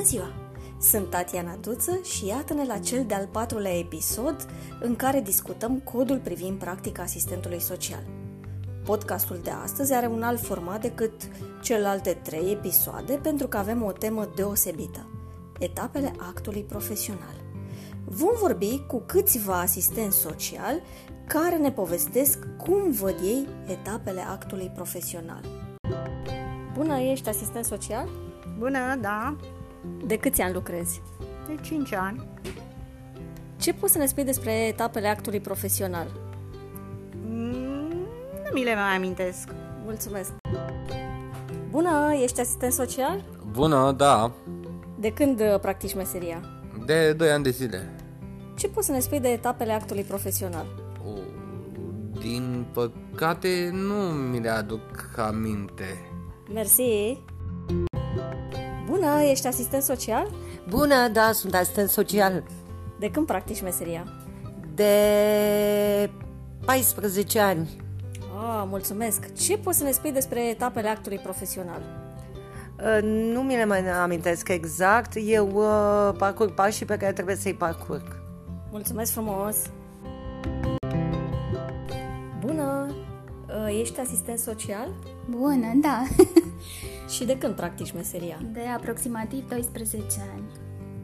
Bună ziua! Sunt Tatiana Duță și iată-ne la cel de-al patrulea episod în care discutăm codul privind practica asistentului social. Podcastul de astăzi are un alt format decât celelalte trei episoade pentru că avem o temă deosebită. Etapele actului profesional. Vom vorbi cu câțiva asistenți sociali care ne povestesc cum văd ei etapele actului profesional. Bună, ești asistent social? Bună, da. De câți ani lucrezi? De 5 ani. Ce poți să ne spui despre etapele actului profesional? Mm, nu mi le mai amintesc. Mulțumesc! Bună, ești asistent social? Bună, da. De când uh, practici meseria? De 2 ani de zile. Ce poți să ne spui de etapele actului profesional? O, din păcate nu mi le aduc aminte. Mersi! Bună, ești asistent social? Bună, da, sunt asistent social. De când practici meseria? De 14 ani. Ah, mulțumesc! Ce poți să ne spui despre etapele actului profesional? Uh, Nu mi le mai amintesc exact. Eu uh, parcurg pașii pe care trebuie să-i parcurg. Mulțumesc frumos! Ești asistent social? Bună, da. Și de când practici meseria? De aproximativ 12 ani.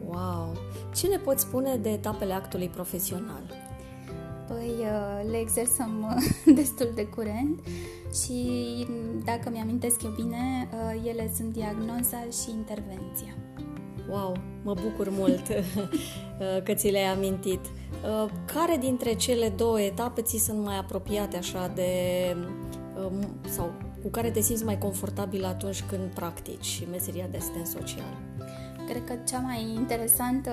Wow! Ce ne poți spune de etapele actului profesional? Păi uh, le exersăm uh, destul de curent și m, dacă mi-amintesc eu bine, uh, ele sunt diagnoza și intervenția. Wow, mă bucur mult că ți le-ai amintit. Uh, Care dintre cele două etape ți sunt mai apropiate așa de um, sau cu care te simți mai confortabil atunci când practici meseria de asistent social? Cred că cea mai interesantă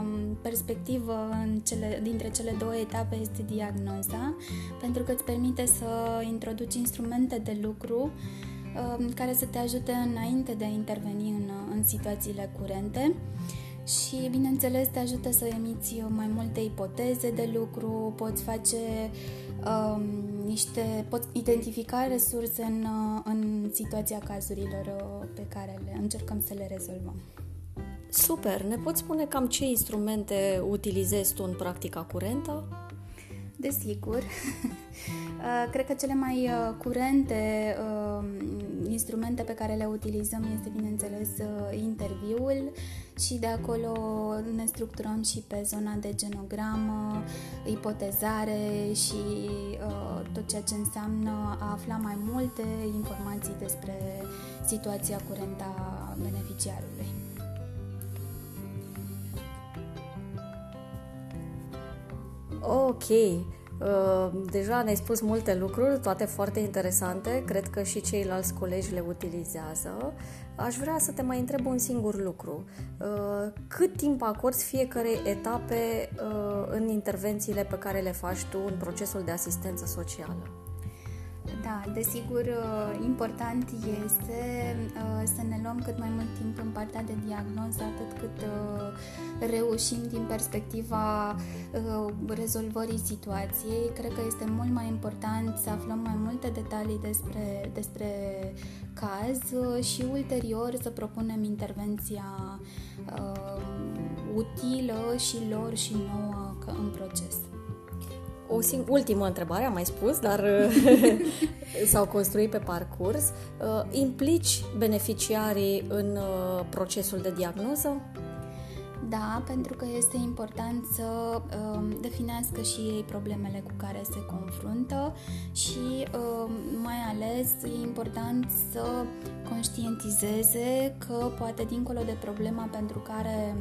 um, perspectivă în cele, dintre cele două etape este diagnoza, pentru că îți permite să introduci instrumente de lucru um, care să te ajute înainte de a interveni în, în situațiile curente și, bineînțeles, te ajută să emiți mai multe ipoteze de lucru, poți face um, niște, poți identifica resurse în, uh, în situația cazurilor uh, pe care le încercăm să le rezolvăm. Super! Ne poți spune cam ce instrumente utilizezi tu în practica curentă? Desigur. Uh, Cred că cele mai uh, curente uh, instrumente pe care le utilizăm este, bineînțeles, uh, interviul și de acolo ne structurăm și pe zona de genogramă, ipotezare și uh, tot ceea ce înseamnă a afla mai multe informații despre situația curentă a beneficiarului. Ok, Uh, deja ne-ai spus multe lucruri, toate foarte interesante, cred că și ceilalți colegi le utilizează. Aș vrea să te mai întreb un singur lucru. Uh, Cât timp acorzi fiecare etape uh, în intervențiile pe care le faci tu în procesul de asistență socială? Da, desigur, uh, important este uh, să ne luăm cât mai mult timp în partea de diagnoză, atât cât uh, reușim din perspectiva rezolvării situației. Cred că este mult mai important să aflăm mai multe detalii despre, despre caz și ulterior să propunem intervenția utilă și lor și nouă în proces. O sing- ultimă întrebare, am mai spus, dar s-au construit pe parcurs. Uh, Implici beneficiarii în uh, procesul de diagnoză? Da, pentru că este important să um, definească și ei problemele cu care se confruntă și um, mai ales e important să conștientizeze că poate dincolo de problema pentru care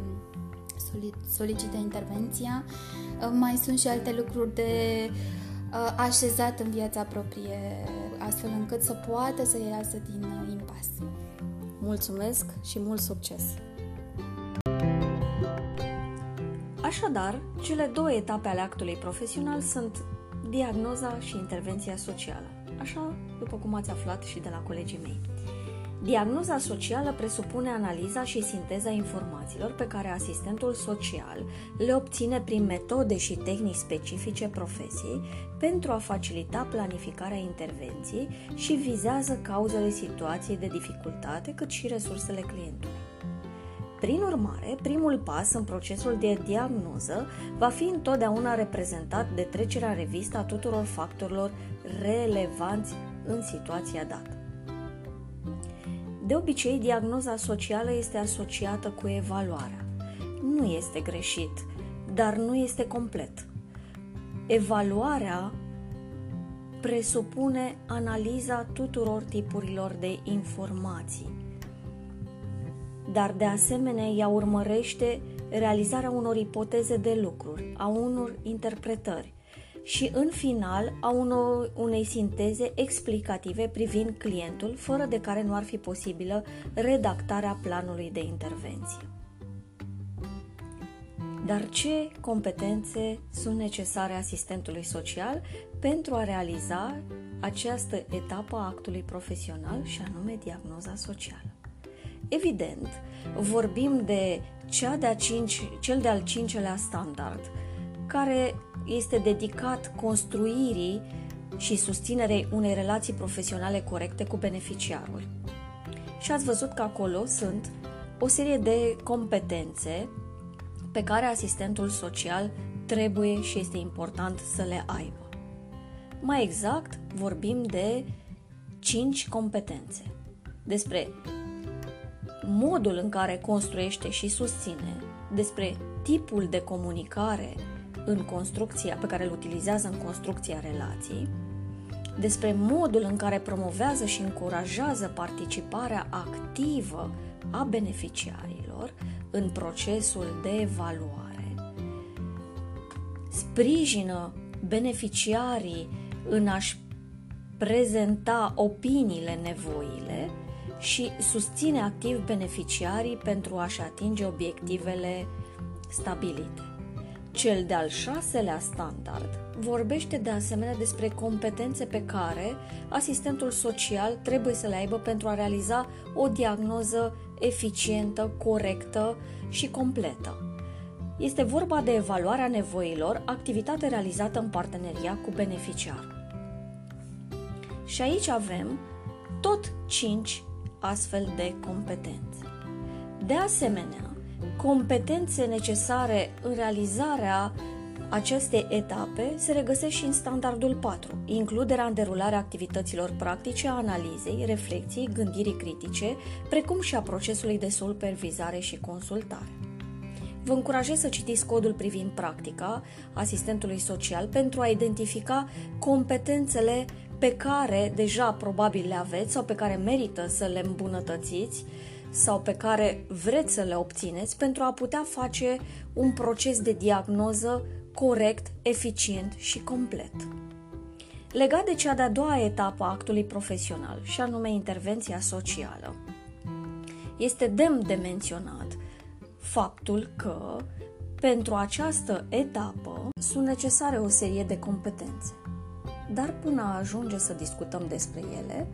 soli- solicită intervenția, uh, mai sunt și alte lucruri de uh, așezat în viața proprie, astfel încât să poată să iasă din uh, impas. Mulțumesc și mult succes! Așadar, cele două etape ale actului profesional sunt diagnoza și intervenția socială, așa după cum ați aflat și de la colegii mei. Diagnoza socială presupune analiza și sinteza informațiilor pe care asistentul social le obține prin metode și tehnici specifice profesiei pentru a facilita planificarea intervenției și vizează cauzele situației de dificultate cât și resursele clientului. Prin urmare, primul pas în procesul de diagnoză va fi întotdeauna reprezentat de trecerea în revistă a tuturor factorilor relevanți în situația dată. De obicei, diagnoza socială este asociată cu evaluarea. Nu este greșit, dar nu este complet. Evaluarea presupune analiza tuturor tipurilor de informații, dar de asemenea ea urmărește realizarea unor ipoteze de lucruri, a unor interpretări și, în final, a unor, unei sinteze explicative privind clientul, fără de care nu ar fi posibilă redactarea planului de intervenție. Dar ce competențe sunt necesare asistentului social pentru a realiza această etapă a actului profesional și anume diagnoza socială? Evident, vorbim de cea de-a cinci, cel de-al cincelea standard, care este dedicat construirii și susținerei unei relații profesionale corecte cu beneficiarul. Și ați văzut că acolo sunt o serie de competențe pe care asistentul social trebuie și este important să le aibă. Mai exact, vorbim de 5 competențe. Despre modul în care construiește și susține, despre tipul de comunicare în construcția pe care îl utilizează în construcția relației, despre modul în care promovează și încurajează participarea activă a beneficiarilor în procesul de evaluare, sprijină beneficiarii în a-și prezenta opiniile, nevoile și susține activ beneficiarii pentru a-și atinge obiectivele stabilite. Cel de-al șaselea standard vorbește de asemenea despre competențe pe care asistentul social trebuie să le aibă pentru a realiza o diagnoză eficientă, corectă și completă. Este vorba de evaluarea nevoilor, activitate realizată în parteneria cu beneficiar. Și aici avem tot 5 astfel de competențe. De asemenea, competențe necesare în realizarea acestei etape se regăsesc și în standardul 4, includerea în derularea activităților practice, a analizei, reflexiei, gândirii critice, precum și a procesului de supervizare și consultare. Vă încurajez să citiți codul privind practica asistentului social pentru a identifica competențele pe care deja probabil le aveți sau pe care merită să le îmbunătățiți sau pe care vreți să le obțineți pentru a putea face un proces de diagnoză corect, eficient și complet. Legat de cea de-a doua etapă a actului profesional, și anume intervenția socială, este demn de menționat faptul că pentru această etapă sunt necesare o serie de competențe. Dar până a ajunge să discutăm despre ele,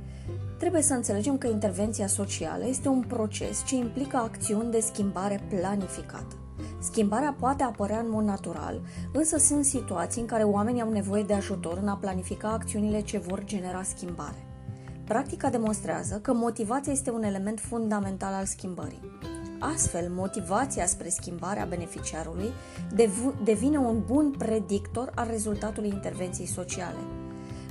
trebuie să înțelegem că intervenția socială este un proces ce implică acțiuni de schimbare planificată. Schimbarea poate apărea în mod natural, însă sunt situații în care oamenii au nevoie de ajutor în a planifica acțiunile ce vor genera schimbare. Practica demonstrează că motivația este un element fundamental al schimbării. Astfel, motivația spre schimbarea beneficiarului devine un bun predictor al rezultatului intervenției sociale.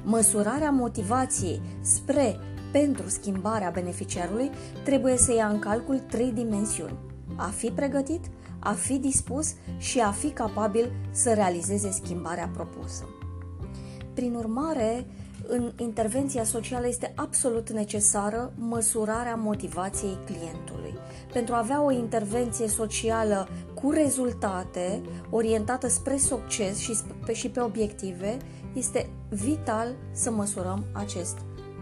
Măsurarea motivației spre pentru schimbarea beneficiarului trebuie să ia în calcul trei dimensiuni. A fi pregătit, a fi dispus și a fi capabil să realizeze schimbarea propusă. Prin urmare, în intervenția socială este absolut necesară măsurarea motivației clientului. Pentru a avea o intervenție socială cu rezultate, orientată spre succes și pe, și pe obiective, este vital să măsurăm acest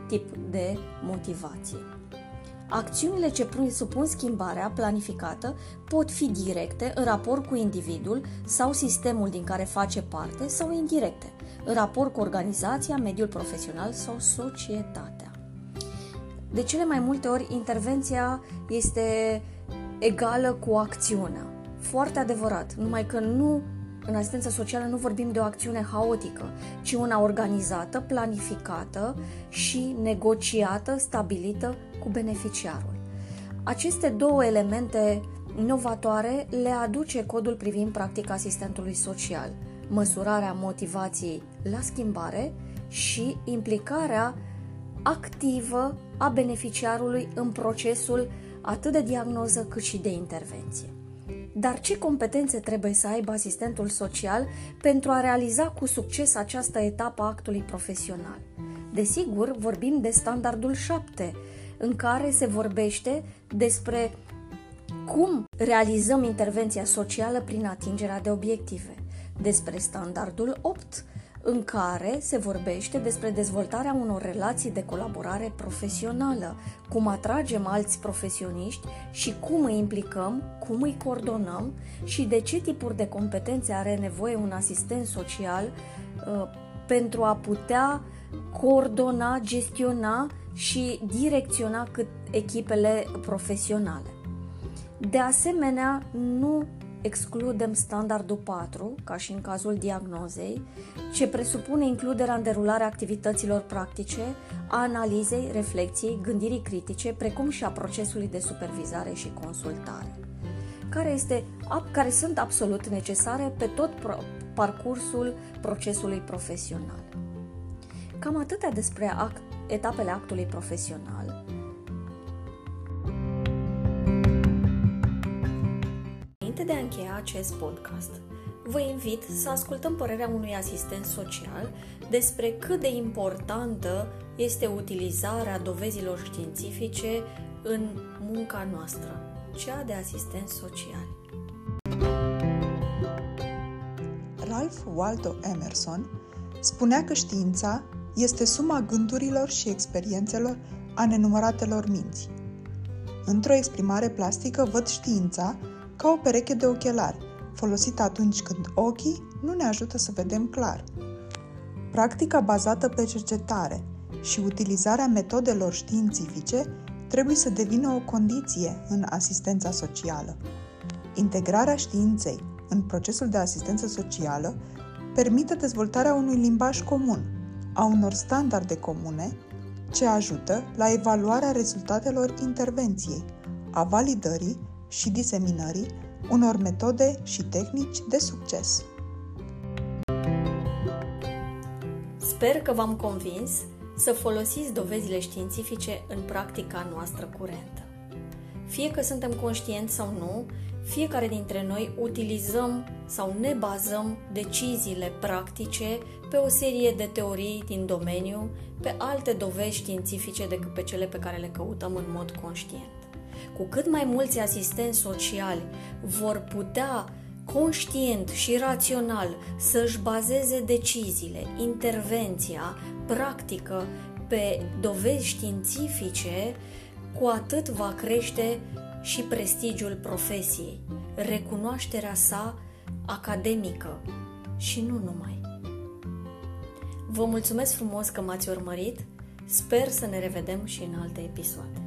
tip de motivație. Acțiunile ce presupun schimbarea planificată pot fi directe în raport cu individul sau sistemul din care face parte sau indirecte, în raport cu organizația, mediul profesional sau societatea. De cele mai multe ori, intervenția este egală cu acțiunea. Foarte adevărat, numai că nu în asistență socială nu vorbim de o acțiune haotică, ci una organizată, planificată și negociată, stabilită cu beneficiarul. Aceste două elemente novatoare le aduce codul privind practica asistentului social, măsurarea motivației la schimbare și implicarea activă a beneficiarului în procesul atât de diagnoză cât și de intervenție. Dar ce competențe trebuie să aibă asistentul social pentru a realiza cu succes această etapă a actului profesional? Desigur, vorbim de standardul 7, în care se vorbește despre cum realizăm intervenția socială prin atingerea de obiective, despre standardul 8, în care se vorbește despre dezvoltarea unor relații de colaborare profesională, cum atragem alți profesioniști și cum îi implicăm, cum îi coordonăm și de ce tipuri de competențe are nevoie un asistent social uh, pentru a putea coordona, gestiona și direcționa cât echipele profesionale. De asemenea, nu excludem standardul 4, ca și în cazul diagnozei, ce presupune includerea în derularea activităților practice, a analizei, reflexiei, gândirii critice, precum și a procesului de supervizare și consultare, care, este, care sunt absolut necesare pe tot parcursul procesului profesional. Cam atâtea despre act, etapele actului profesional. Înainte de a încheia acest podcast, vă invit să ascultăm părerea unui asistent social despre cât de importantă este utilizarea dovezilor științifice în munca noastră, cea de asistent social. Ralph Waldo Emerson spunea că știința este suma gândurilor și experiențelor a nenumăratelor minți. Într-o exprimare plastică văd știința ca o pereche de ochelari, folosită atunci când ochii nu ne ajută să vedem clar. Practica bazată pe cercetare și utilizarea metodelor științifice trebuie să devină o condiție în asistența socială. Integrarea științei în procesul de asistență socială permite dezvoltarea unui limbaj comun, a unor standarde comune ce ajută la evaluarea rezultatelor intervenției, a validării și diseminării unor metode și tehnici de succes. Sper că v-am convins să folosiți dovezile științifice în practica noastră curentă. Fie că suntem conștienți sau nu, fiecare dintre noi utilizăm sau ne bazăm deciziile practice pe o serie de teorii din domeniu, pe alte dovezi științifice decât pe cele pe care le căutăm în mod conștient. Cu cât mai mulți asistenți sociali vor putea conștient și rațional să-și bazeze deciziile, intervenția, practică pe dovezi științifice, cu atât va crește și prestigiul profesiei, recunoașterea sa academică și nu numai. Vă mulțumesc frumos că m-ați urmărit, sper să ne revedem și în alte episoade.